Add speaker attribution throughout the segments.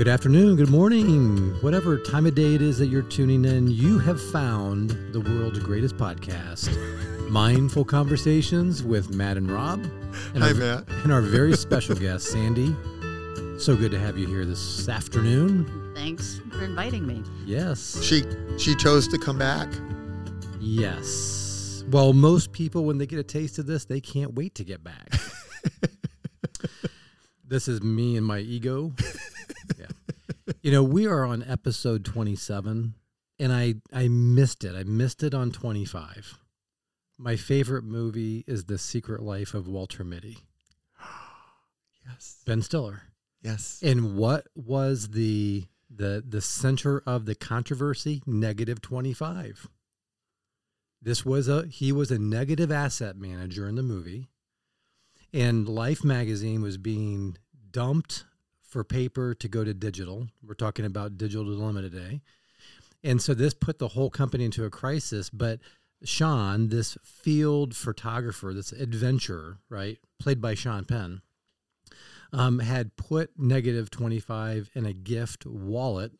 Speaker 1: Good afternoon, good morning, whatever time of day it is that you're tuning in, you have found the world's greatest podcast, Mindful Conversations with Matt and Rob. And
Speaker 2: Hi,
Speaker 1: our,
Speaker 2: Matt.
Speaker 1: And our very special guest, Sandy. So good to have you here this afternoon.
Speaker 3: Thanks for inviting me.
Speaker 1: Yes.
Speaker 2: She she chose to come back.
Speaker 1: Yes. Well, most people, when they get a taste of this, they can't wait to get back. this is me and my ego. You know, we are on episode 27, and I, I missed it. I missed it on 25. My favorite movie is The Secret Life of Walter Mitty,
Speaker 2: Yes.
Speaker 1: Ben Stiller.
Speaker 2: Yes.
Speaker 1: And what was the the the center of the controversy? Negative 25. This was a he was a negative asset manager in the movie. And Life magazine was being dumped for paper to go to digital. We're talking about digital dilemma today. And so this put the whole company into a crisis, but Sean, this field photographer, this adventurer, right, played by Sean Penn, um, had put negative 25 in a gift wallet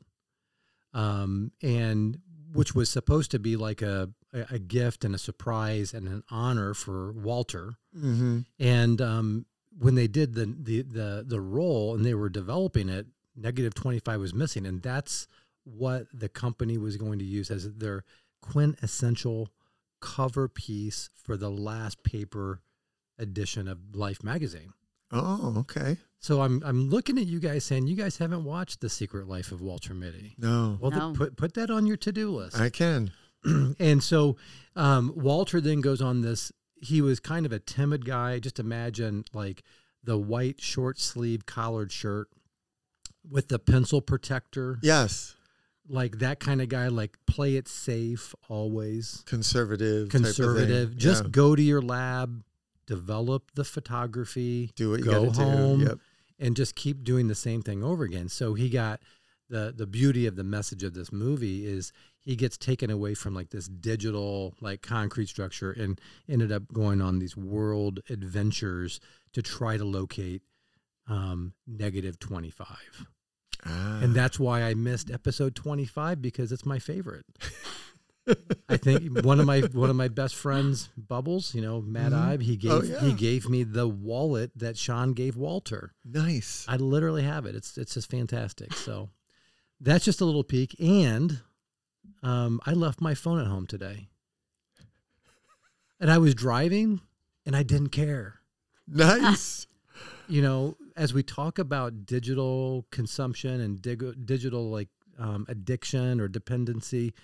Speaker 1: um, and which was supposed to be like a, a, gift and a surprise and an honor for walter
Speaker 2: Mm-hmm.
Speaker 1: and um, when they did the, the the the role and they were developing it negative 25 was missing and that's what the company was going to use as their quintessential cover piece for the last paper edition of life magazine
Speaker 2: Oh, okay.
Speaker 1: so I'm I'm looking at you guys saying you guys haven't watched The Secret Life of Walter Mitty.
Speaker 2: No,
Speaker 1: Well, then
Speaker 3: No.
Speaker 1: put put that on your to do list.
Speaker 2: I can.
Speaker 1: and so um, Walter then goes on this. He was kind of a timid guy. Just imagine like the white short sleeve collared shirt with the pencil protector,
Speaker 2: Yes.
Speaker 1: like that kind of guy. Like play it safe always,
Speaker 2: Conservative. type
Speaker 1: conservative. Just
Speaker 2: Yeah.
Speaker 1: go to your lab, develop the photography,
Speaker 2: do what you
Speaker 1: go home,
Speaker 2: do. Yep.
Speaker 1: and just keep doing the same thing over again. So he got the the beauty of the message of this movie is he gets taken away from like this digital like concrete structure and ended up going on these world adventures to try to locate um, negative 25
Speaker 2: Ah.
Speaker 1: and that's why i missed episode 25 because it's my favorite i think one of my one of my best friends bubbles you know matt
Speaker 2: Mhm.
Speaker 1: ibe he gave
Speaker 2: Oh,
Speaker 1: he gave me the wallet that sean gave walter
Speaker 2: nice.
Speaker 1: I literally have it. It's it's just fantastic. So that's just a little peek. And um, I left my phone at home today, and I was driving, and I didn't care.
Speaker 2: nice.
Speaker 1: You know, as we talk about digital consumption and dig- digital like um, addiction or dependency,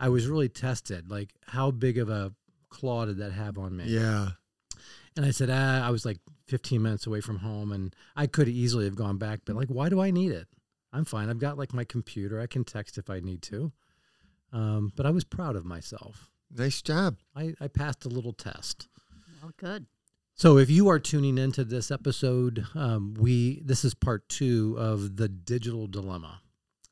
Speaker 1: I was really tested. Like, how big of a claw did that have on me?
Speaker 2: yeah.
Speaker 1: And I said, ah, I was like 15 minutes away from home and I could easily have gone back, but like, why do I need it? I'm fine. I've got like my computer. I can text if I need to. Um, but I was proud of myself.
Speaker 2: Nice job.
Speaker 1: I, I passed a little test.
Speaker 3: Well, good.
Speaker 1: So if you are tuning into this episode, um, we this is part two of the digital dilemma,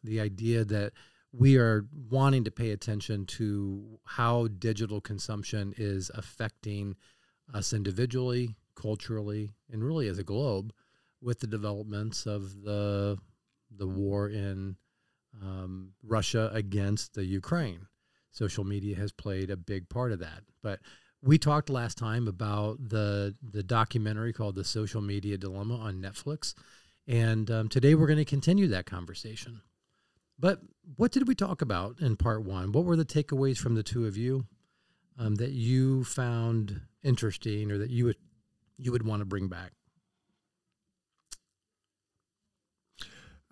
Speaker 1: the idea that we are wanting to pay attention to how digital consumption is affecting us individually, culturally, and really as a globe, with the developments of the the war in um, Russia against the Ukraine. Social media has played a big part of that, but we talked last time about the the documentary called "The Social Media Dilemma" on Netflix, and um, today we're going to continue that conversation. But what did we talk about in part one? What were the takeaways from the two of you um, that you found interesting, or that you would you would want to bring back?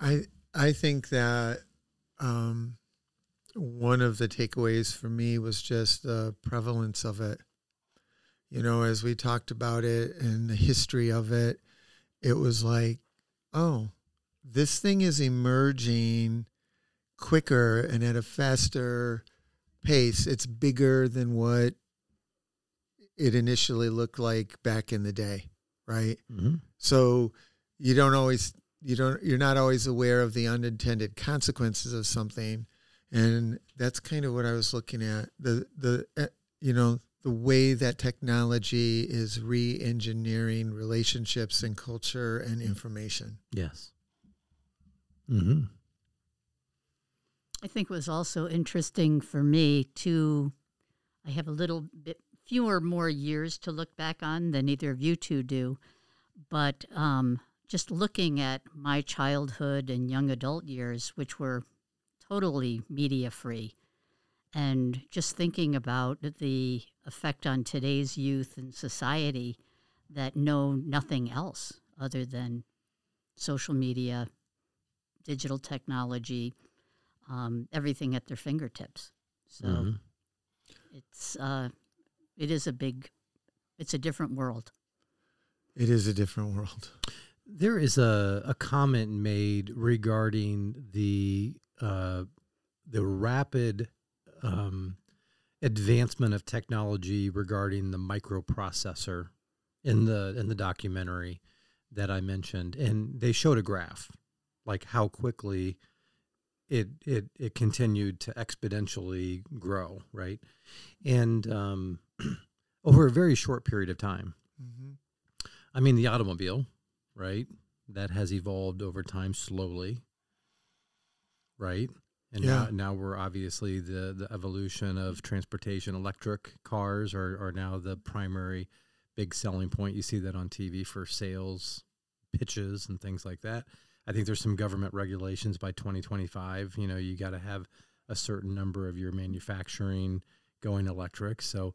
Speaker 2: I I think that um, one of the takeaways for me was just the prevalence of it. You know, as we talked about it and the history of it, it was like, oh, this thing is emerging quicker and at a faster pace. It's bigger than what it initially looked like back in the day, right?
Speaker 1: Mm-hmm.
Speaker 2: So you don't always you don't you're not always aware of the unintended consequences of something and that's kind of what I was looking at the the uh, you know the way that technology is re-engineering relationships and culture and information.
Speaker 1: Yes. Mm-hmm.
Speaker 3: I think it was also interesting for me to. I have a little bit fewer more years to look back on than either of you two do, but um, just looking at my childhood and young adult years, which were totally media free, and just thinking about the effect on today's youth and society that know nothing else other than social media, digital technology, um, everything at their fingertips. So
Speaker 1: Mhm.
Speaker 3: it's uh, it is a big, it's a different world.
Speaker 2: It is a different world.
Speaker 1: There is a, a comment made regarding the uh, the rapid um, advancement of technology regarding the microprocessor in the in the documentary that I mentioned, and they showed a graph, like how quickly it it it continued to exponentially grow, right? And um, over a very short period of time.
Speaker 2: Mm-hmm.
Speaker 1: I mean, the automobile, right? That has evolved over time slowly, right? And
Speaker 2: Yeah.
Speaker 1: now, now we're obviously the, the evolution of transportation. Electric cars are, are now the primary big selling point. You see that on TV for sales pitches and things like that. I think there's some government regulations by 2025. You know, you got to have a certain number of your manufacturing going electric. So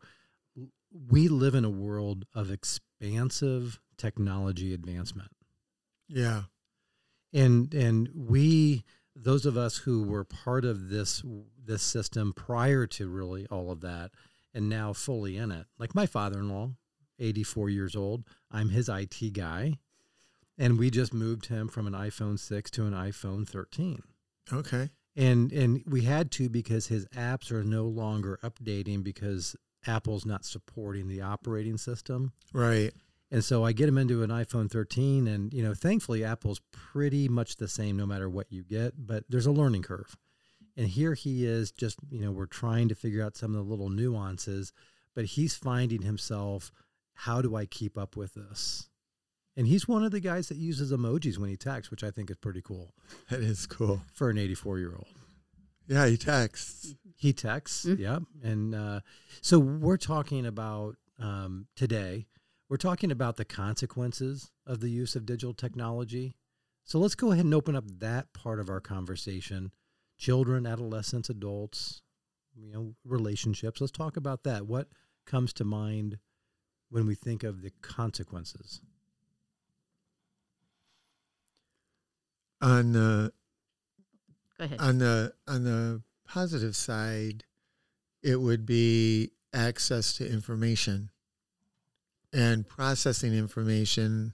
Speaker 1: we live in a world of expansive technology advancement.
Speaker 2: Yeah.
Speaker 1: And and we those of us who were part of this this system prior to really all of that and now fully in it. Like my father-in-law, 84 years old, I'm his IT guy. And we just moved him from an iPhone 6 to an iPhone 13
Speaker 2: Okay.
Speaker 1: and and we had to because his apps are no longer updating because Apple's not supporting the operating system.
Speaker 2: Right.
Speaker 1: And so I get him into an iPhone 13 and you know thankfully Apple's pretty much the same no matter what you get, but there's a learning curve. And here he is just, you know, we're trying to figure out some of the little nuances, but he's finding himself how do I keep up with this? And he's one of the guys that uses emojis when he texts, which I think is pretty cool
Speaker 2: That is cool.
Speaker 1: for an 84 year old.
Speaker 2: Yeah, he texts.
Speaker 1: He texts,
Speaker 3: Mm.
Speaker 1: yep. And uh, so we're talking about um, today, we're talking about the consequences of the use of digital technology. So let's go ahead and open up that part of our conversation. Children, adolescents, adults, you know, relationships. Let's talk about that. What comes to mind when we think of the consequences?
Speaker 2: On the
Speaker 3: Go ahead.
Speaker 2: on the on the positive side, it would be access to information and processing information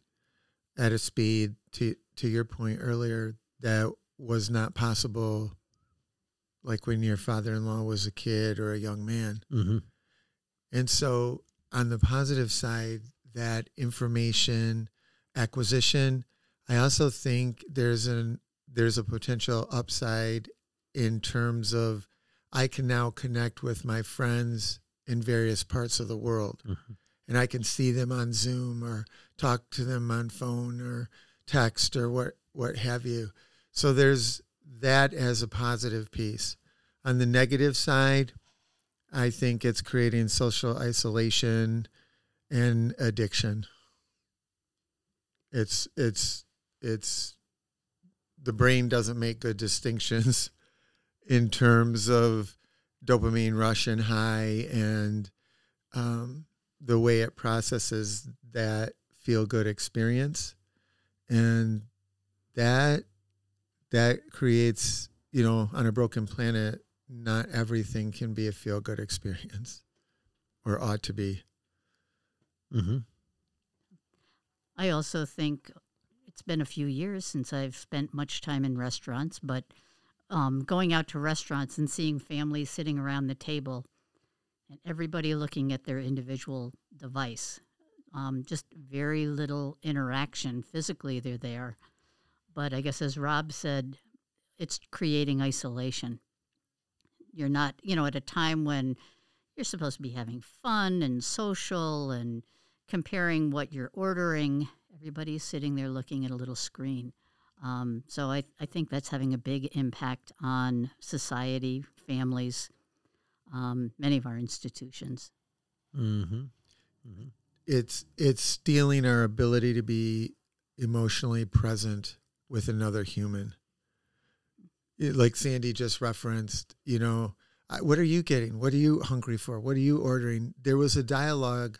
Speaker 2: at a speed to to your point earlier that was not possible like when your father-in-law was a kid or a young man
Speaker 1: Mm-hmm.
Speaker 2: and so on the positive side, that information acquisition, I also think there's an there's a potential upside in terms of I can now connect with my friends in various parts of the world
Speaker 1: Mhm.
Speaker 2: And I can see them on Zoom or talk to them on phone or text or what what have you. So there's that as a positive piece. On the negative side, I think it's creating social isolation and addiction. It's it's it's the brain doesn't make good distinctions in terms of dopamine rush and high and um, the way it processes that feel good experience and that that creates you know on a broken planet not everything can be a feel good experience or ought to be
Speaker 1: Mm-hmm.
Speaker 3: I also think it's been a few years since I've spent much time in restaurants, but um, going out to restaurants and seeing families sitting around the table and everybody looking at their individual device. Um, just very little interaction. Physically, they're there. But I guess, as Rob said, it's creating isolation. You're not, you know, at a time when you're supposed to be having fun and social and comparing what you're ordering. Everybody's sitting there looking at a little screen. Um, so I, I think that's having a big impact on society, families, um, many of our institutions.
Speaker 1: Mm-hmm. Mm-hmm.
Speaker 2: It's it's stealing our ability to be emotionally present with another human. It- like Sandy just referenced, you know, I, what are you getting? What are you hungry for? What are you ordering? There was a dialogue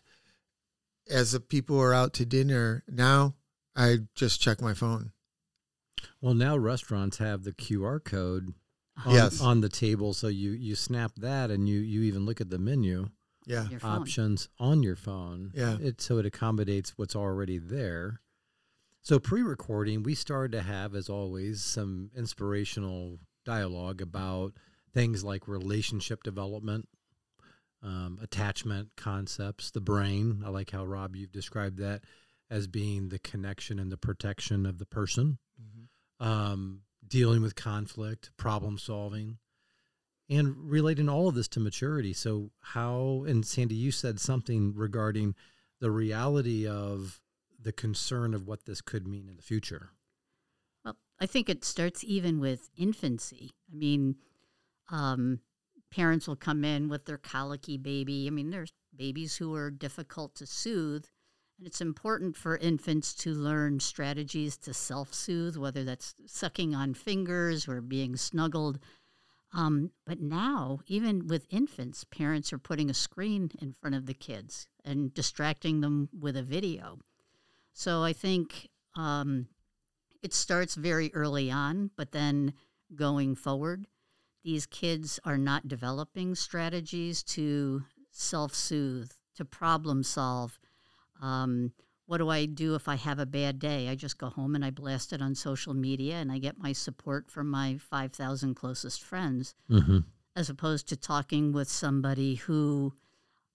Speaker 2: as the people were out to dinner. Now I just check my phone.
Speaker 1: Well, now restaurants have the QR code on,
Speaker 2: Yes.
Speaker 1: on the table, so you you snap that and you you even look at the menu
Speaker 2: Yeah.
Speaker 1: Options on your phone.
Speaker 2: Yeah.
Speaker 1: It so it accommodates what's already there. So pre-recording, we started to have, as always, some inspirational dialogue about things like relationship development, um, attachment concepts, the brain. I like how Rob you've described that as being the connection and the protection of the person um, dealing with conflict, problem solving, and relating all of this to maturity. So, how, and Sandy, you said something regarding the reality of the concern of what this could mean in the future.
Speaker 3: Well, I think it starts even with infancy. I mean, um, parents will come in with their colicky baby. I mean, there's babies who are difficult to soothe, it's important for infants to learn strategies to self soothe, whether that's sucking on fingers or being snuggled. Um, but now, even with infants, parents are putting a screen in front of the kids and distracting them with a video. So I think um, it starts very early on, but then going forward, these kids are not developing strategies to self soothe, to problem solve. Um, what do I do if I have a bad day? I just go home and I blast it on social media and I get my support from my 5,000 closest friends,
Speaker 1: Mm-hmm.
Speaker 3: as opposed to talking with somebody who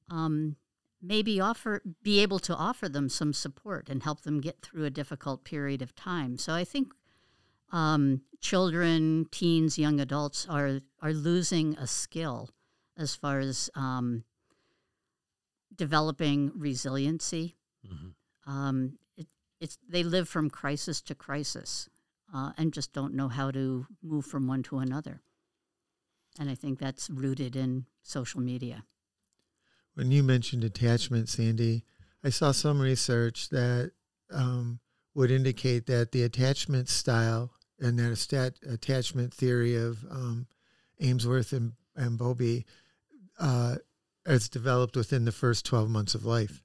Speaker 3: um, maybe offer be able to offer them some support and help them get through a difficult period of time. So I think um, children, teens, young adults are are losing a skill as far as um, developing resiliency.
Speaker 1: Mm-hmm.
Speaker 3: Um, it, it's they live from crisis to crisis uh, and just don't know how to move from one to another. And I think that's rooted in social media.
Speaker 2: When you mentioned attachment, Sandy, I saw some research that um, would indicate that the attachment style and that stat- attachment theory of um, Ainsworth and, and Bowlby uh, is developed within the first 12 months of life.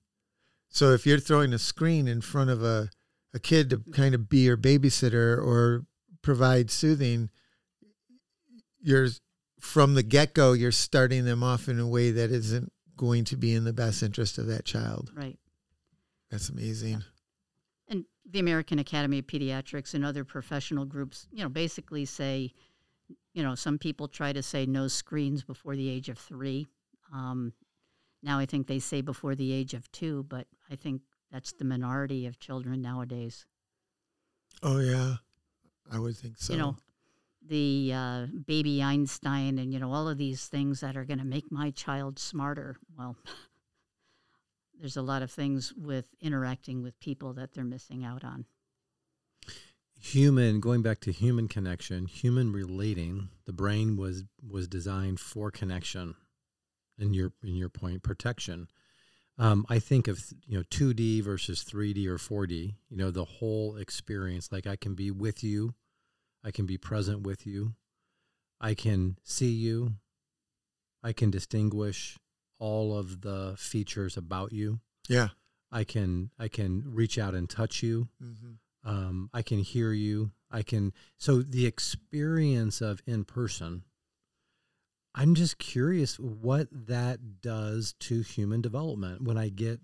Speaker 2: So if you're throwing a screen in front of a, a kid to kind of be your babysitter or provide soothing, you're from the get go, you're starting them off in a way that isn't going to be in the best interest of that child.
Speaker 3: Right.
Speaker 2: That's amazing.
Speaker 3: And the American Academy of Pediatrics and other professional groups, you know, basically say, you know, some people try to say no screens before the age of three. Um, now I think they say before the age of two, but I think that's the minority of children nowadays.
Speaker 2: Oh yeah, I would think so.
Speaker 3: You know, the uh, baby Einstein and, you know, all of these things that are going to make my child smarter. Well, there's a lot of things with interacting with people that they're missing out on.
Speaker 1: Human, going back to human connection, human relating. The brain was was designed for connection. In your in your point, protection. Um, I think of you know 2D versus 3D or 4D. You know the whole experience. Like I can be with you, I can be present with you, I can see you, I can distinguish all of the features about you.
Speaker 2: yeah.
Speaker 1: I can I can reach out and touch you.
Speaker 2: hmm
Speaker 1: Um, I can hear you. I can so the experience of in person. I'm just curious what that does to human development when I get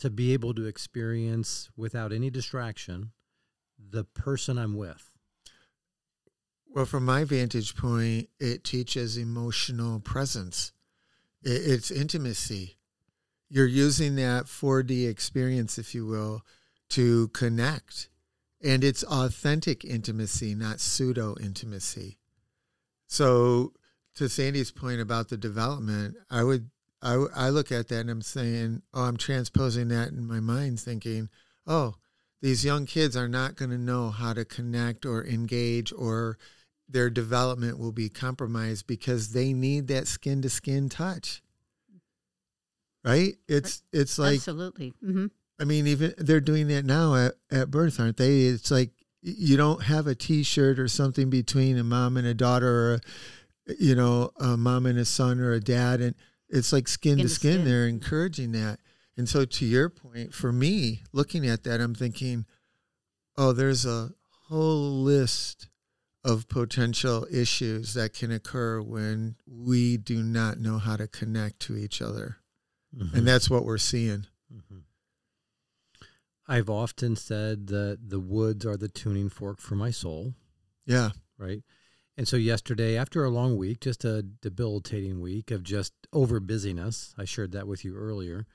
Speaker 1: to be able to experience without any distraction the person I'm with.
Speaker 2: Well, from my vantage point, it teaches emotional presence. It's intimacy. You're using that 4D experience, if you will, to connect. And it's authentic intimacy, not pseudo intimacy. So, to Sandy's point about the development, I would I, I look at that and I'm saying, oh, I'm transposing that in my mind, thinking, oh, these young kids are not going to know how to connect or engage or their development will be compromised because they need that skin to skin touch. Right? It's it's like
Speaker 3: Absolutely. hmm
Speaker 2: I mean, even they're doing that now at, at birth, aren't they? It's like you don't have a T-shirt or something between a mom and a daughter, or a, you know, a mom and a son, or a dad, and it's like skin,
Speaker 3: Skin
Speaker 2: to
Speaker 3: to
Speaker 2: skin.
Speaker 3: skin.
Speaker 2: They're encouraging that, and so to your point, for me, looking at that, I'm thinking, oh, there's a whole list of potential issues that can occur when we do not know how to connect to each other,
Speaker 1: Mhm.
Speaker 2: and that's what we're seeing.
Speaker 1: Mhm. I've often said that the woods are the tuning fork for my soul,
Speaker 2: Yeah,
Speaker 1: right? And so yesterday, after a long week, just a debilitating week of just over busyness, I shared that with you earlier.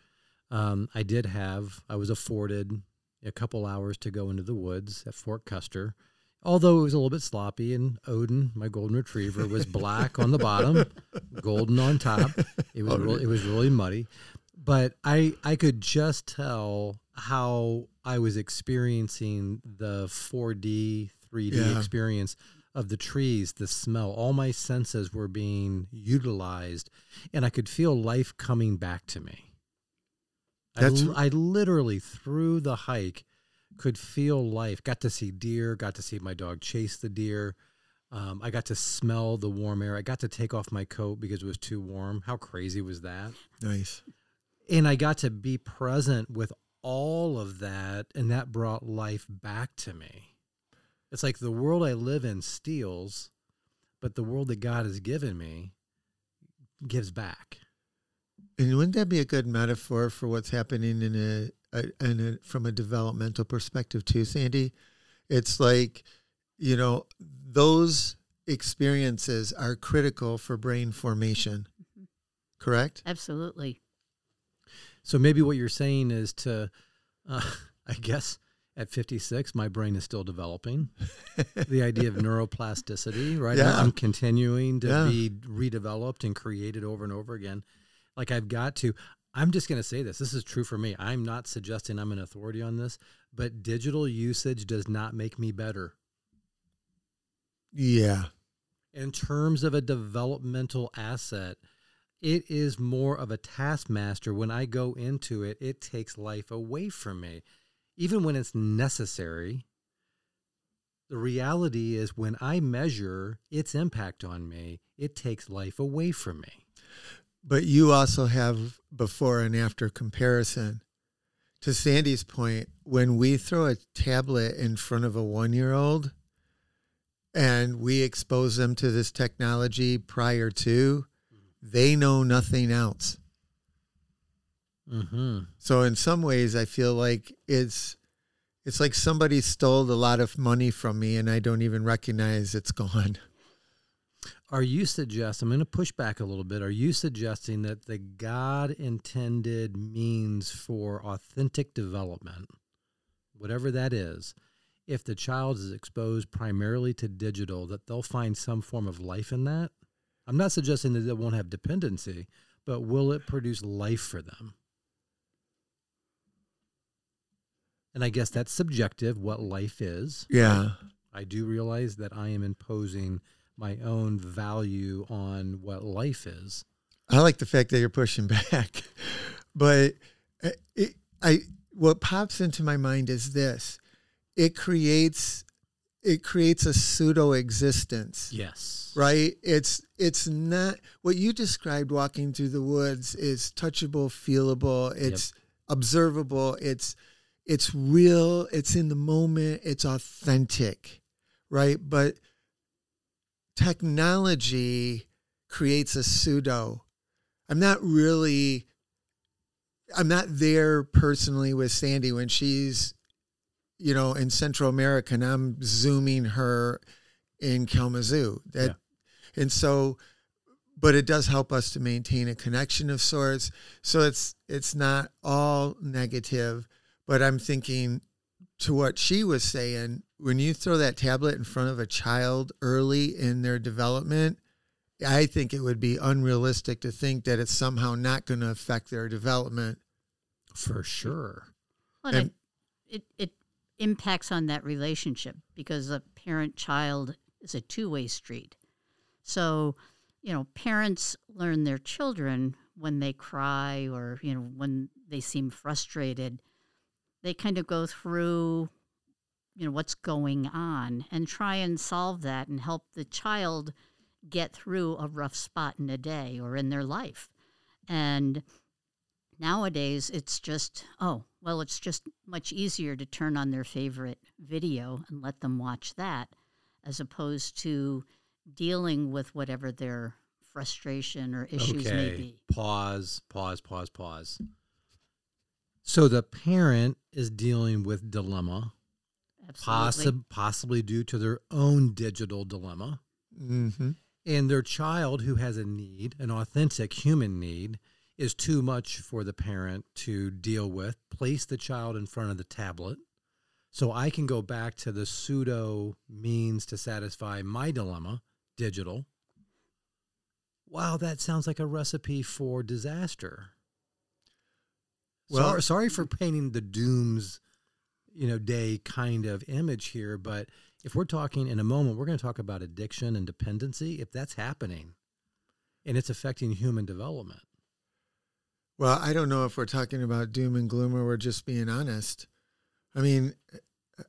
Speaker 1: Um, I did have, I was afforded a couple hours to go into the woods at Fort Custer, although it was a little bit sloppy. And Odin, my golden retriever, was black on the bottom, golden on top. It was really, it was really muddy, but I I could just tell how I was experiencing the 4D, 3D
Speaker 2: Yeah.
Speaker 1: experience of the trees, the smell. All my senses were being utilized, and I could feel life coming back to me. I,
Speaker 2: That's-
Speaker 1: l- I literally through the hike could feel life. Got to see deer. Got to see my dog chase the deer. Um, I got to smell the warm air. I got to take off my coat because it was too warm. How crazy was that?
Speaker 2: nice.
Speaker 1: And I got to be present with all of that, and that brought life back to me. It's like the world I live in steals, but the world that God has given me gives back.
Speaker 2: And wouldn't that be a good metaphor for what's happening in a, a, in a from a developmental perspective too, Sandy? It's like, you know, those experiences are critical for brain formation. Correct?
Speaker 3: Absolutely.
Speaker 1: So maybe what you're saying is to, uh, I guess, at 56, my brain is still developing. the idea of neuroplasticity, right?
Speaker 2: Yeah.
Speaker 1: I'm continuing to
Speaker 2: Yeah.
Speaker 1: be redeveloped and created over and over again. Like I've got to. I'm just going to say this. This is true for me. I'm not suggesting I'm an authority on this, but digital usage does not make me better.
Speaker 2: Yeah.
Speaker 1: in terms of a developmental asset, it is more of a taskmaster. When I go into it, it takes life away from me. Even when it's necessary, the reality is when I measure its impact on me, it takes life away from me.
Speaker 2: But you also have before and after comparison. To Sandy's point, when we throw a tablet in front of a one year old and we expose them to this technology prior to, they know nothing else.
Speaker 1: Mm-hmm.
Speaker 2: So in some ways, I feel like it's it's like somebody stole a lot of money from me, and I don't even recognize it's gone.
Speaker 1: Are you suggest I'm going to push back a little bit? Are you suggesting that the God intended means for authentic development, whatever that is, if the child is exposed primarily to digital, that they'll find some form of life in that? I'm not suggesting that it won't have dependency, but will it produce life for them? And I guess that's subjective, what life is.
Speaker 2: Yeah,
Speaker 1: I do realize that I am imposing my own value on what life is.
Speaker 2: I like the fact that you're pushing back, but uh, it, I what pops into my mind is this: it creates it creates a pseudo existence.
Speaker 1: Yes.
Speaker 2: right it's it's not what you described walking through the woods is touchable feelable it's observable it's it's real. It's in the moment. It's authentic right? But technology creates a pseudo. I'm not really i'm not there personally with sandy when she's you know in central america and i'm zooming her in Kalamazoo. That and so but it does help us to maintain a connection of sorts. So it's it's not all negative, but I'm thinking to what she was saying, when you throw that tablet in front of a child early in their development, I think it would be unrealistic to think that it's somehow not going to affect their development.
Speaker 1: For sure.
Speaker 3: Well,
Speaker 2: And-
Speaker 3: I, it it impacts on that relationship because a parent child is a two way street. So, you know, parents learn their children when they cry or, you know, when they seem frustrated. They kind of go through, you know, what's going on and try and solve that and help the child get through a rough spot in a day or in their life. And nowadays it's just, oh, well, it's just much easier to turn on their favorite video and let them watch that as opposed to dealing with whatever their frustration or issues may be.
Speaker 1: Pause, pause, pause, pause. So the parent is dealing with dilemma,
Speaker 3: Absolutely.
Speaker 1: possi- possibly due to their own digital dilemma.
Speaker 2: Mm-hmm.
Speaker 1: and their child who has a need, an authentic human need, is too much for the parent to deal with. Place the child in front of the tablet. So I can go back to the pseudo means to satisfy my dilemma, digital. Wow, that sounds like a recipe for disaster. Well,
Speaker 2: Well-
Speaker 1: sorry for painting the dooms, you know, day kind of image here, but if we're talking in a moment, we're going to talk about addiction and dependency. If that's happening and it's affecting human development,
Speaker 2: Well, I don't know if we're talking about doom and gloom or we're just being honest. I mean,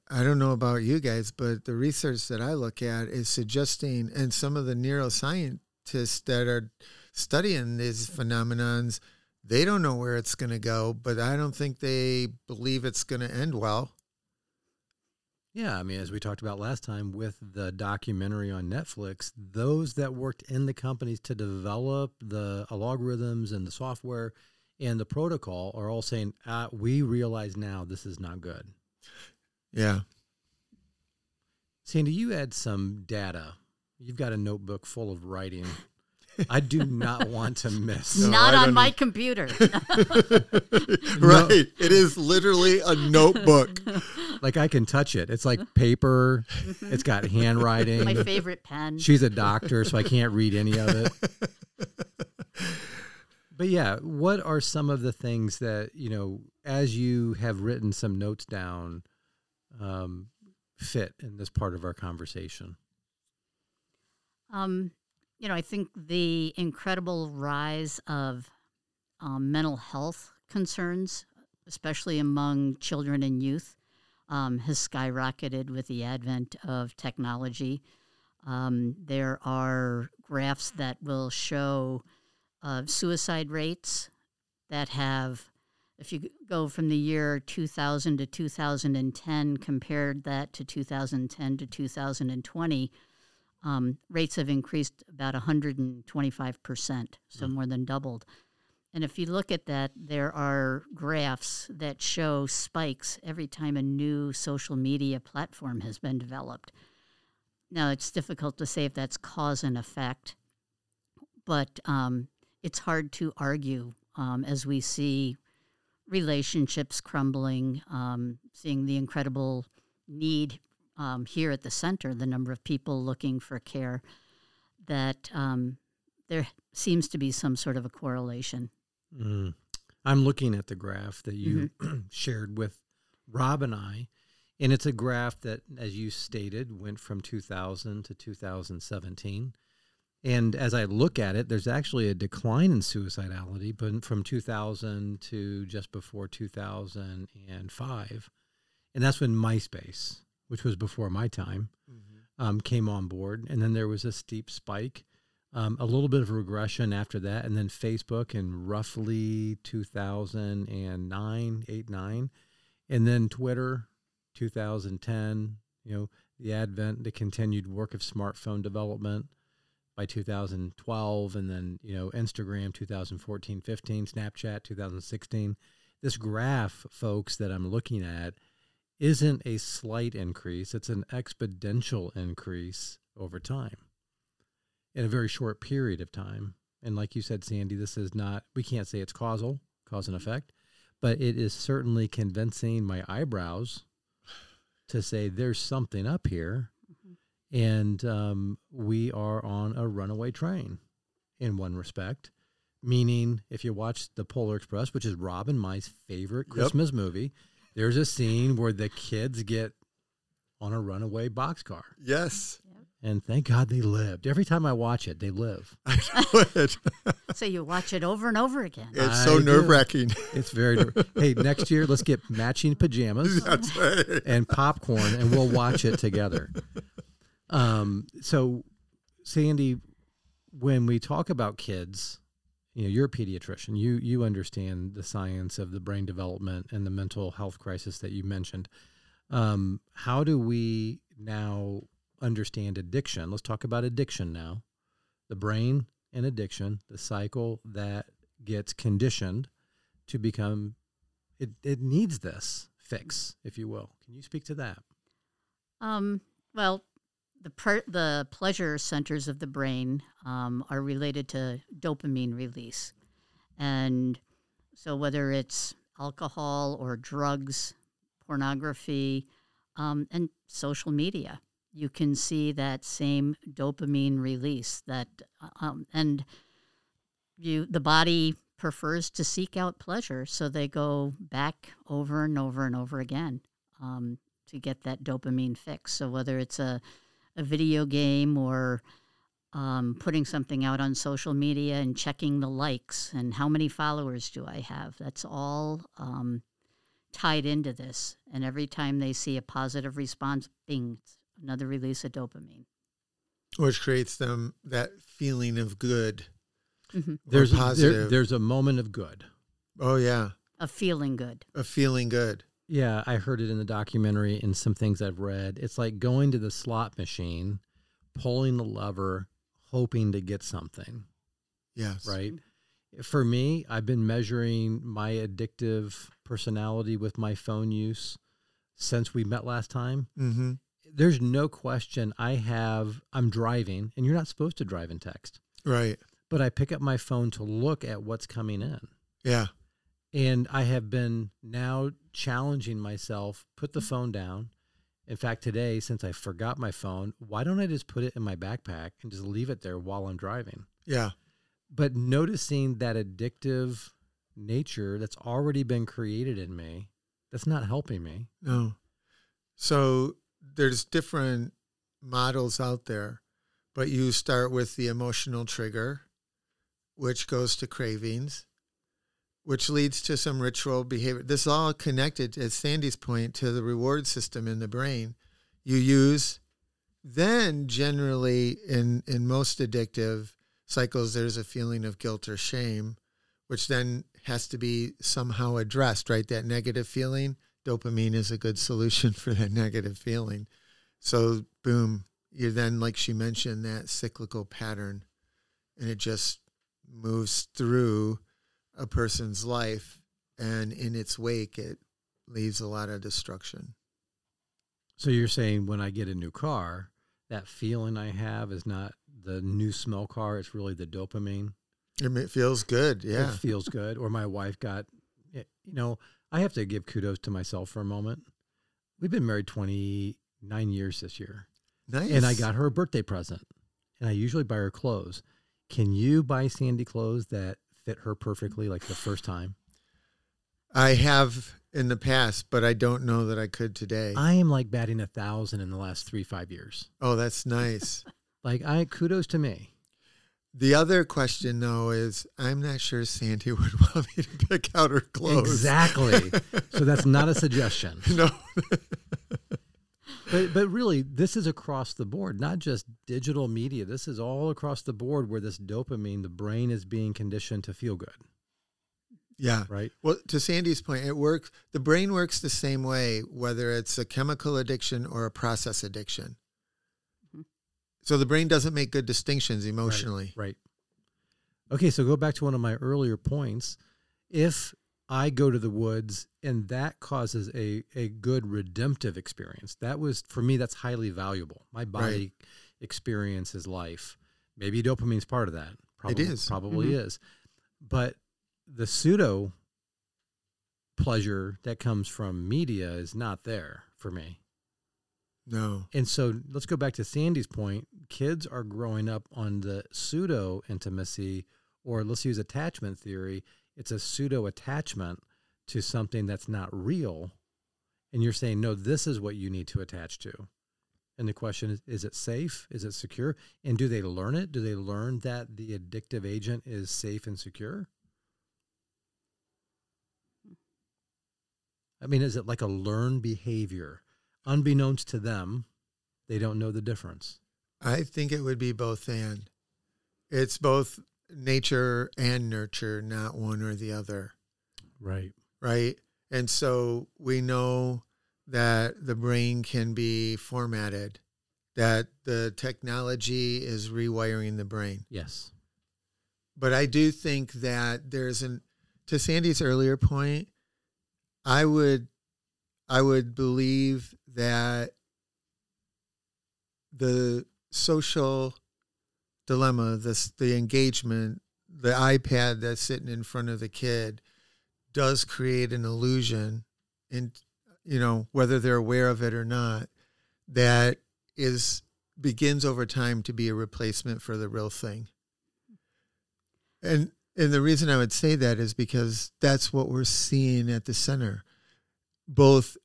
Speaker 2: I don't know about you guys, but the research that I look at is suggesting, and some of the neuroscientists that are studying these phenomenons, they don't know where it's going to go, but I don't think they believe it's going to end well.
Speaker 1: yeah, I mean, as we talked about last time with the documentary on Netflix, those that worked in the companies to develop the algorithms and the software and the protocol are all saying, ah, we realize now this is not good.
Speaker 2: Yeah.
Speaker 1: Sandy, you had some data. You've got a notebook full of writing. I do not want to miss.
Speaker 2: No,
Speaker 3: Not
Speaker 2: I
Speaker 3: on my
Speaker 2: need-
Speaker 3: computer.
Speaker 2: right. It is literally a notebook.
Speaker 1: Like I can touch it. It's like paper. It's got handwriting.
Speaker 3: my favorite pen.
Speaker 1: She's a doctor, so I can't read any of it. But yeah, what are some of the things that you know, as you have written some notes down, um, fit in this part of our conversation?
Speaker 3: Um, you know, I think the incredible rise of um, mental health concerns, especially among children and youth, um, has skyrocketed with the advent of technology. Um, there are graphs that will show uh, suicide rates that have, if you go from the year 2000 to 2010, compared that to 2010 to 2020, um, rates have increased about 125%, so more than doubled. And if you look at that, there are graphs that show spikes every time a new social media platform has been developed. Now, it's difficult to say if that's cause and effect, but um, it's hard to argue um, as we see relationships crumbling, um, seeing the incredible need um, here at the center, the number of people looking for care, that um, there seems to be some sort of a correlation.
Speaker 1: Mm. I'm looking at the graph that you shared with Rob and I, and it's a graph that, as you stated, went from 2000 to 2017. And as I look at it, there's actually a decline in suicidality, but from 2000 to just before 2005. And that's when MySpace, which was before my time, um, came on board. And then there was a steep spike, um, a little bit of regression after that. And then Facebook in roughly 2009, 8, 9. And then Twitter, 2010, you know, the advent, the continued work of smartphone development by 2012 and then you know instagram 2014 15 snapchat 2016 this graph folks that i'm looking at isn't a slight increase it's an exponential increase over time. In a very short period of time. And like you said sandy this is not we can't say it's causal cause and effect but it is certainly convincing my eyebrows to say there's something up here. And um, we are on a runaway train in one respect. Meaning if you watch the polar express which is rob and my favorite
Speaker 2: Yep.
Speaker 1: christmas movie there's a scene where the kids get on a runaway boxcar.
Speaker 2: Yes.
Speaker 1: And thank God they lived. Every time I watch it, they live.
Speaker 2: I know it.
Speaker 3: So you watch it over and over again.
Speaker 2: It's
Speaker 1: I
Speaker 2: so
Speaker 1: do.
Speaker 2: nerve wracking.
Speaker 1: It's very. hey, next year let's get matching pajamas
Speaker 2: That's right.
Speaker 1: and popcorn, and we'll watch it together. Um. So, Sandy, when we talk about kids, you know, you're a pediatrician. You you understand the science of the brain development and the mental health crisis that you mentioned. Um, how do we now understand addiction? Let's talk about addiction now. The brain and addiction, the cycle that gets conditioned to become it, it needs this fix, if you will. Can you speak to that?
Speaker 3: Um, well, the per- the pleasure centers of the brain um, are related to dopamine release, and so whether it's alcohol or drugs, pornography, um, and social media, you can see that same dopamine release. That um, and you the body prefers to seek out pleasure, so they go back over and over and over again. Um, to get that dopamine fix. So whether it's a, a video game or um, putting something out on social media and checking the likes and how many followers do I have, that's all um, tied into this. And every time they see a positive response, bing, another release of dopamine.
Speaker 2: Which creates them that feeling of good.
Speaker 3: hmm
Speaker 2: or
Speaker 1: There's there- there's a moment of good.
Speaker 2: oh yeah.
Speaker 3: A feeling good.
Speaker 2: A feeling good.
Speaker 1: Yeah, I heard it in the documentary and some things I've read. It's like going to the slot machine, pulling the lever, hoping to get something,
Speaker 2: Yes.
Speaker 1: right? For me, I've been measuring my addictive personality with my phone use since we met last time.
Speaker 2: Mm-hmm.
Speaker 1: There's no question I have, I'm driving, and you're not supposed to drive and text,
Speaker 2: Right.
Speaker 1: but I pick up my phone to look at what's coming in.
Speaker 2: Yeah.
Speaker 1: And I have been now challenging myself, put the mm. phone down. In fact, today, since I forgot my phone, why don't I just put it in my backpack and just leave it there while I'm driving?
Speaker 2: Yeah.
Speaker 1: But noticing that addictive nature that's already been created in me, that's not helping me.
Speaker 2: No. So there's different models out there, but you start with the emotional trigger, which goes to cravings, which leads to some ritual behavior. This is all connected, as Sandy's point, to the reward system in the brain. You use, then generally in in most addictive cycles, there's a feeling of guilt or shame, which then has to be somehow addressed. Right, that negative feeling dopamine is a good solution for that negative feeling. So, boom, you're then, like she mentioned, that cyclical pattern, and it just moves through a person's life, and in its wake, it leaves a lot of destruction.
Speaker 1: So you're saying when I get a new car, that feeling I have is not the new smell car, it's really the dopamine.
Speaker 2: It feels good, yeah.
Speaker 1: It feels good. Or my wife got, you know, I have to give kudos to myself for a moment. We've been married 29 years this year.
Speaker 2: Nice.
Speaker 1: And I got her a birthday present. And I usually buy her clothes. Can you buy Sandy clothes that fit her perfectly like the first time?
Speaker 2: I have in the past, but I don't know that I could today.
Speaker 1: I am like batting a thousand in the last three, five years.
Speaker 2: oh, that's nice.
Speaker 1: Like I kudos to me.
Speaker 2: the other question, though, is I'm not sure Sandy would want me to pick out her clothes.
Speaker 1: Exactly. so that's not a suggestion.
Speaker 2: no.
Speaker 1: But but really, this is across the board, not just digital media. This is all across the board where this dopamine, the brain is being conditioned to feel good,
Speaker 2: Yeah.
Speaker 1: right?
Speaker 2: Well, to Sandy's point, it works. The brain works the same way, whether it's a chemical addiction or a process addiction.
Speaker 3: Mhm.
Speaker 2: So the brain doesn't make good distinctions emotionally.
Speaker 1: Right. Okay, so go back to one of my earlier points. If I go to the woods and that causes a, a good redemptive experience, that was, for me, that's highly valuable. My body experiences life. Maybe dopamine's part of that. Probably,
Speaker 2: is.
Speaker 1: Probably mm-hmm. is. But the pseudo pleasure that comes from media is not there for me.
Speaker 2: No.
Speaker 1: And so let's go back to Sandy's point. Kids are growing up on the pseudo intimacy, or let's use attachment theory. It's a pseudo attachment to something that's not real and you're saying no this is what you need to attach to. And the question is is it safe? Is it secure? And do they learn it? Do they learn that the addictive agent is safe and secure? I mean is it like a learned behavior? Unbeknownst to them they don't know the difference.
Speaker 2: I think it would be both and. It's both nature and nurture, not one or the other,
Speaker 1: right
Speaker 2: right? And so we know that the brain can be formatted, that the technology is rewiring the brain.
Speaker 1: yes
Speaker 2: But I do think that there's an to Sandy's earlier point, I would I would believe that the social dilemma, this the engagement, the iPad that's sitting in front of the kid does create an illusion and you know, whether they're aware of it or not, that is begins over time to be a replacement for the real thing. And and the reason I would say that is because that's what we're seeing at the center. Both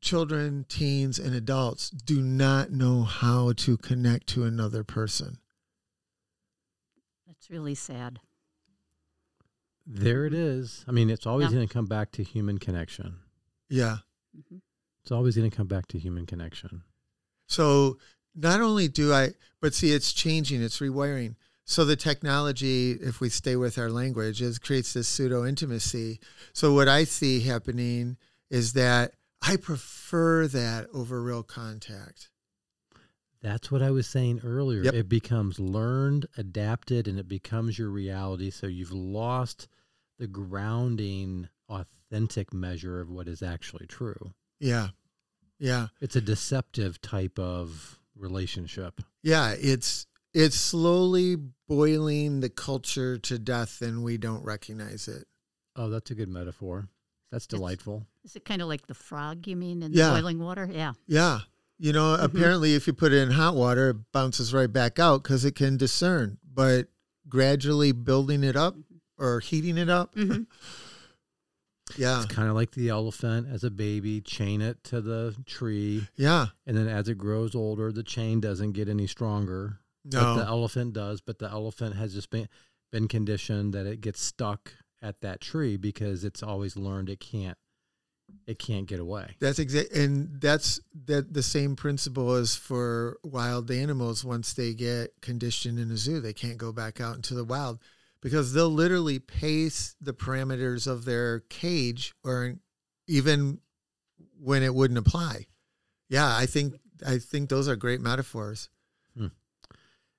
Speaker 2: children, teens, and adults do not know how to connect to another person.
Speaker 3: That's really sad.
Speaker 1: there it is i mean it's always
Speaker 3: Yeah.
Speaker 1: going to come back to human connection
Speaker 2: Yeah.
Speaker 3: hmm
Speaker 1: it's always going to come back to human connection
Speaker 2: So not only do I, but see, it's changing, it's rewiring. So the technology, if we stay with our language, is creates this pseudo intimacy. So what I see happening is that I prefer that over real contact.
Speaker 1: That's what I was saying earlier.
Speaker 2: Yep.
Speaker 1: It becomes learned, adapted, and it becomes your reality. So you've lost the grounding, authentic measure of what is actually true.
Speaker 2: Yeah. Yeah.
Speaker 1: It's a deceptive type of relationship.
Speaker 2: Yeah. It's it's slowly boiling the culture to death and we don't recognize it.
Speaker 1: Oh, that's a good metaphor. That's
Speaker 3: It's-
Speaker 1: delightful.
Speaker 3: Is it kind of like the frog you mean in
Speaker 2: Yeah.
Speaker 3: boiling water? Yeah.
Speaker 2: Yeah. You know,
Speaker 3: Mhm.
Speaker 2: apparently if you put it in hot water, it bounces right back out because it can discern. But gradually building it up or heating it up,
Speaker 3: hmm
Speaker 2: yeah,
Speaker 1: It's kind of like the elephant as a baby, chain it to the tree,
Speaker 2: yeah,
Speaker 1: and then as it grows older, the chain doesn't get any stronger. But the elephant does, but the elephant has just been been conditioned that it gets stuck at that tree because it's always learned it can't it can't get away.
Speaker 2: that's exact, and that's that the same principle as for wild animals. Once they get conditioned in a zoo, they can't go back out into the wild because they'll literally pace the parameters of their cage, or even when it wouldn't apply. Yeah, I think I think those are great metaphors. Hmm.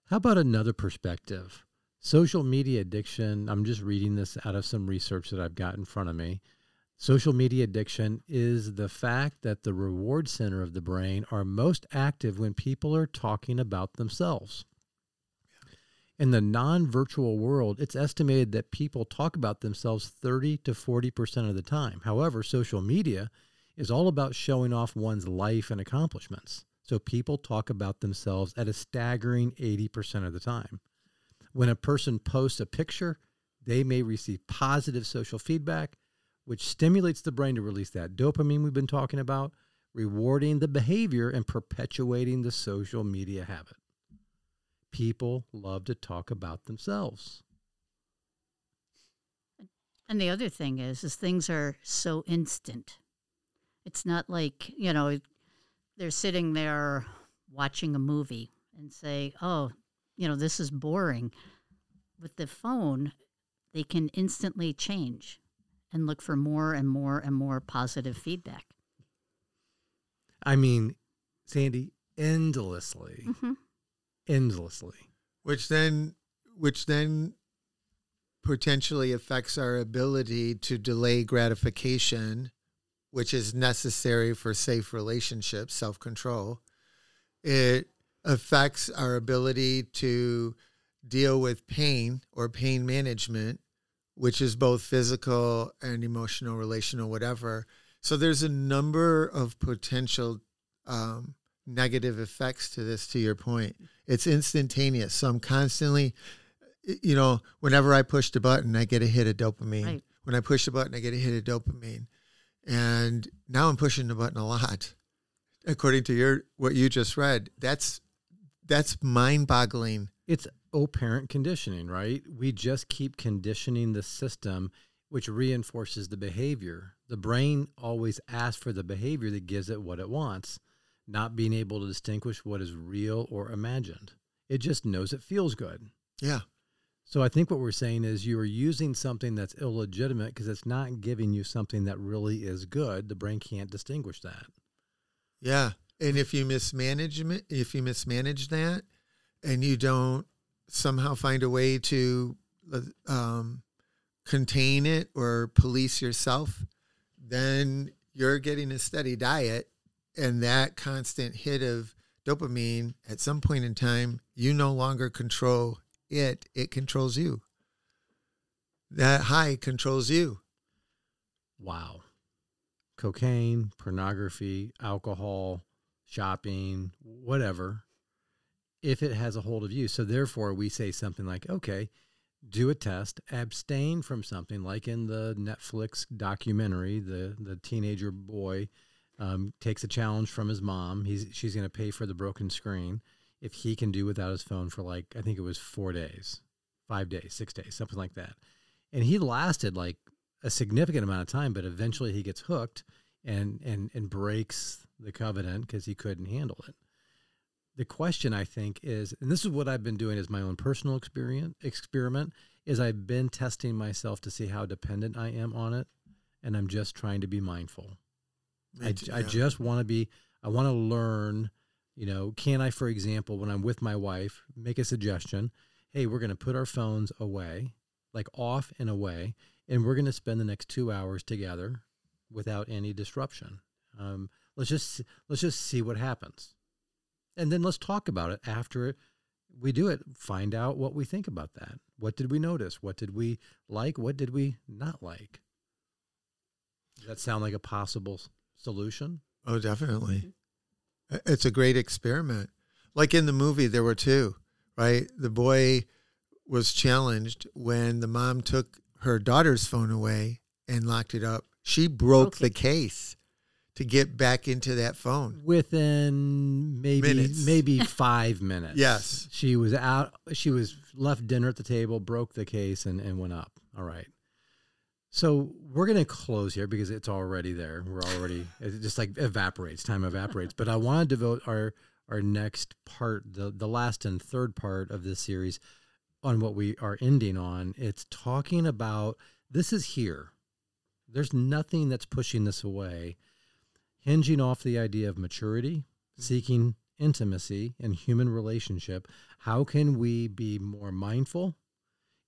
Speaker 1: How about another perspective? Social media addiction, I'm just reading this out of some research that I've got in front of me. Social media addiction is the fact that the reward center of the brain are most active when people are talking about themselves. In the non virtual world, it's estimated that people talk about themselves 30 to 40% of the time. However, social media is all about showing off one's life and accomplishments. So people talk about themselves at a staggering 80% of the time. When a person posts a picture, they may receive positive social feedback, which stimulates the brain to release that dopamine we've been talking about, rewarding the behavior and perpetuating the social media habit. People love to talk about themselves.
Speaker 3: And the other thing is, is things are so instant. It's not like you know they're sitting there watching a movie and say, "Oh, you know, this is boring." With the phone, they can instantly change and look for more and more and more positive feedback.
Speaker 1: I mean, Sandy, endlessly,
Speaker 3: hmm
Speaker 1: endlessly.
Speaker 2: which then which then potentially affects our ability to delay gratification which is necessary for safe relationships self-control it affects our ability to deal with pain or pain management which is both physical and emotional relational whatever so there's a number of potential um, negative effects to this to your point it's instantaneous. So I'm constantly, you know, whenever I push the button, I get a hit of dopamine.
Speaker 3: Right.
Speaker 2: When I push the button, I get a hit of dopamine. And now I'm pushing the button a lot. According to your what you just read, that's that's mind-boggling.
Speaker 1: It's oh parent conditioning, right? We just keep conditioning the system which reinforces the behavior. The brain always asks for the behavior that gives it what it wants, not being able to distinguish what is real or imagined. It just knows it feels good.
Speaker 2: Yeah.
Speaker 1: So I think what we're saying is you are using something that's illegitimate because it's not giving you something that really is good. The brain can't distinguish that.
Speaker 2: Yeah. And if you mismanage if you mismanage that and you don't somehow find a way to um, contain it or police yourself, then you're getting a steady diet and that constant hit of dopamine at some point in time you no longer control it, it controls you. That high controls you.
Speaker 1: Wow. Cocaine, pornography, alcohol, shopping, whatever, if it has a hold of you. So, therefore, we say something like, okay, do a test, abstain from something like in the Netflix documentary, the, the teenager boy um, takes a challenge from his mom. He's, she's going to pay for the broken screen if he can do without his phone for like I think it was four days, five days, six days, something like that. And he lasted like a significant amount of time, but eventually he gets hooked and and and breaks the covenant because he couldn't handle it. The question I think is, and this is what I've been doing as my own personal experience experiment, is I've been testing myself to see how dependent I am on it, and I'm just trying to be mindful. I, I just want to be. I want to learn you know, can I, for example, when I'm with my wife, make a suggestion? Hey, we're going to put our phones away, like off and away, and we're going to spend the next two hours together without any disruption. Um, let's just let's just see what happens, and then let's talk about it after we do it. Find out what we think about that. What did we notice? What did we like? What did we not like? Does that sound like a possible solution?
Speaker 2: Oh, definitely. It's a great experiment. Like in the movie, there were two, right? The boy was challenged when the mom took her daughter's phone away and locked it up. She broke okay. the case to get back into that phone
Speaker 1: within maybe minutes. maybe five minutes.
Speaker 2: Yes,
Speaker 1: she was out. She was left dinner at the table, broke the case, and and went up. All right. So we're going to close here because it's already there. We're already it just like evaporates. Time evaporates. but I want to devote our our next part, the the last and third part of this series, on what we are ending on. It's talking about this is here. There's nothing that's pushing this away. Hinging off the idea of maturity, mm-hmm. seeking intimacy and human relationship. How can we be more mindful?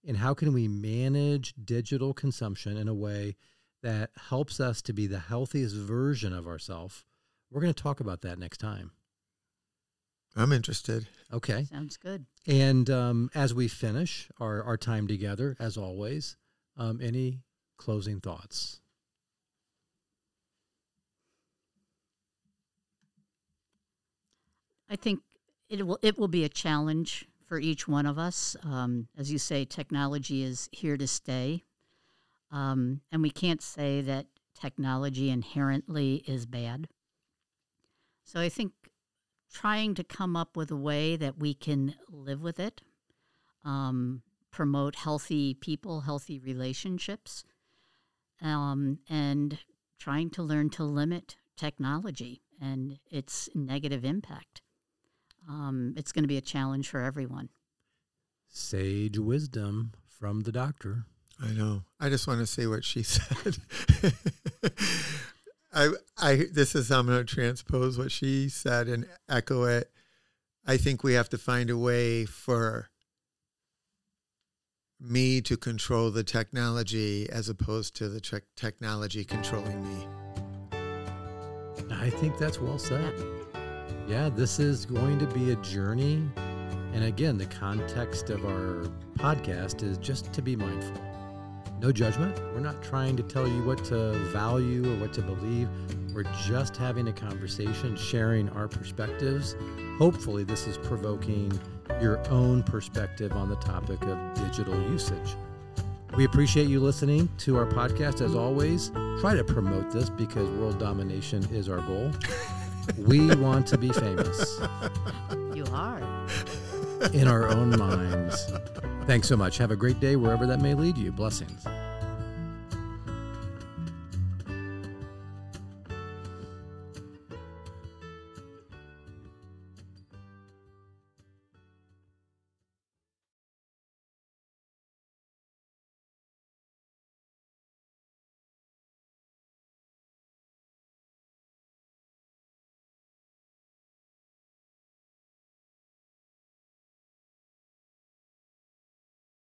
Speaker 1: And how can we manage digital consumption in a way that helps us to be the healthiest version of ourselves we're going to talk about that next time.
Speaker 2: I'm interested.
Speaker 1: Okay.
Speaker 3: Sounds good.
Speaker 1: And um, as we finish our, our time together as always um, any closing thoughts
Speaker 3: i think it will it will be a challenge for each one of us. Um, as you say, technology is here to stay. Um, and we can't say that technology inherently is bad. So I think trying to come up with a way that we can live with it, um, promote healthy people, healthy relationships, um, and trying to learn to limit technology and its negative impact um, it's going to be a challenge for everyone.
Speaker 1: Sage wisdom from the doctor.
Speaker 2: I know. I just want to say what she said. I, I, this is I'm going to transpose what she said and echo it. I think we have to find a way for me to control the technology as opposed to the te- technology controlling me.
Speaker 1: I think that's well said yeah, this is going to be a journey. And again, the context of our podcast is just to be mindful. No judgment. We're not trying to tell you what to value or what to believe. We're just having a conversation, sharing our perspectives. Hopefully, this is provoking your own perspective on the topic of digital usage. We appreciate you listening to our podcast as always. Try to promote this because world domination is our goal. We want to be famous
Speaker 3: You are.
Speaker 1: in our own minds. Thanks so much. Have a great day wherever that may lead you. Blessings.